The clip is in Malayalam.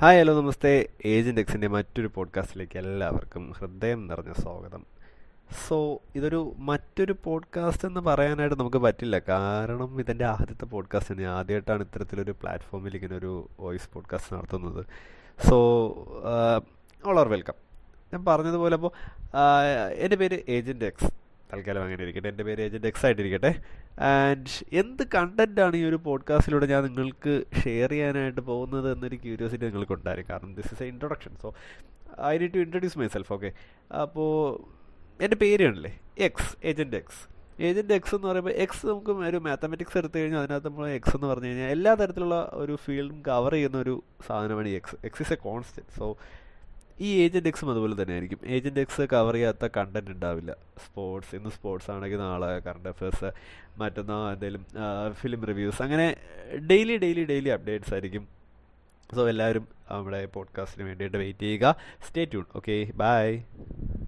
ഹായ് ഹലോ നമസ്തേ. ഏജന്റ് എക്സിന്റെ മറ്റൊരു പോഡ്കാസ്റ്റിലേക്ക് എല്ലാവർക്കും ഹൃദയം നിറഞ്ഞ സ്വാഗതം. സോ ഇതൊരു മറ്റൊരു പോഡ്കാസ്റ്റ് എന്ന് പറയാനായിട്ട് നമുക്ക് പറ്റില്ല. കാരണം ഇതെന്റെ ആദ്യത്തെ പോഡ്കാസ്റ്റ് തന്നെ ആദ്യമായിട്ടാണ് ഇത്തരത്തിലൊരു പ്ലാറ്റ്ഫോമിൽ ഇങ്ങനെ ഒരു വോയിസ് പോഡ്കാസ്റ്റ് നടത്തുന്നത്. So all are welcome. ഞാൻ പറഞ്ഞതുപോലെ അപ്പോൾ എന്റെ പേര് ഏജന്റ് എക്സ്. തൽക്കാലം അങ്ങനെ ഇരിക്കട്ടെ എന്റെ പേര് ഏജന്റ് എക്സ് ആയിട്ടിരിക്കട്ടെ. ആൻഡ് എന്ത് കണ്ടന്റാണ് ഈ ഒരു പോഡ്കാസ്റ്റിലൂടെ ഞാൻ നിങ്ങൾക്ക് ഷെയർ ചെയ്യാനായിട്ട് പോകുന്നത് എന്നൊരു ക്യൂരിയോസിറ്റി നിങ്ങൾക്ക് ഉണ്ടായിരുന്നു കാരണം this is a introduction so I need to introduce myself okay അപ്പോൾ എന്റെ പേര് കണ്ടില്ലേ X agent X agent X എന്ന് പറയുമ്പോൾ എക്സ് നമുക്ക് ഒരു മാത്തമെറ്റിക്സ് എടുത്തു കഴിഞ്ഞാൽ അതിനകത്ത് നമ്മൾ എക്സ് എന്ന് പറഞ്ഞു കഴിഞ്ഞാൽ എല്ലാ തരത്തിലുള്ള ഒരു ഫീൽഡും കവർ ചെയ്യുന്ന ഒരു സാധനമാണ് X X is a constant so ഈ ഏജന്റ് എക്സും അതുപോലെ തന്നെ ആയിരിക്കും ഏജന്റ് എക്സ് കവർ ചെയ്യാത്ത കണ്ടന്റ് ഉണ്ടാവില്ല. സ്പോർട്സ് ഇന്ന് സ്പോർട്സ് ആണെങ്കിൽ നാളെ കറണ്ട് അഫയേഴ്സ് മറ്റന്നാൾ എന്തെങ്കിലും ഫിലിം റിവ്യൂസ് അങ്ങനെ ഡെയിലി ഡെയിലി ഡെയിലി അപ്ഡേറ്റ്സ് ആയിരിക്കും. സോ എല്ലാവരും നമ്മുടെ പോഡ്കാസ്റ്റിന് വേണ്ടിയിട്ട് വെയിറ്റ് ചെയ്യുക. Stay tune okay bye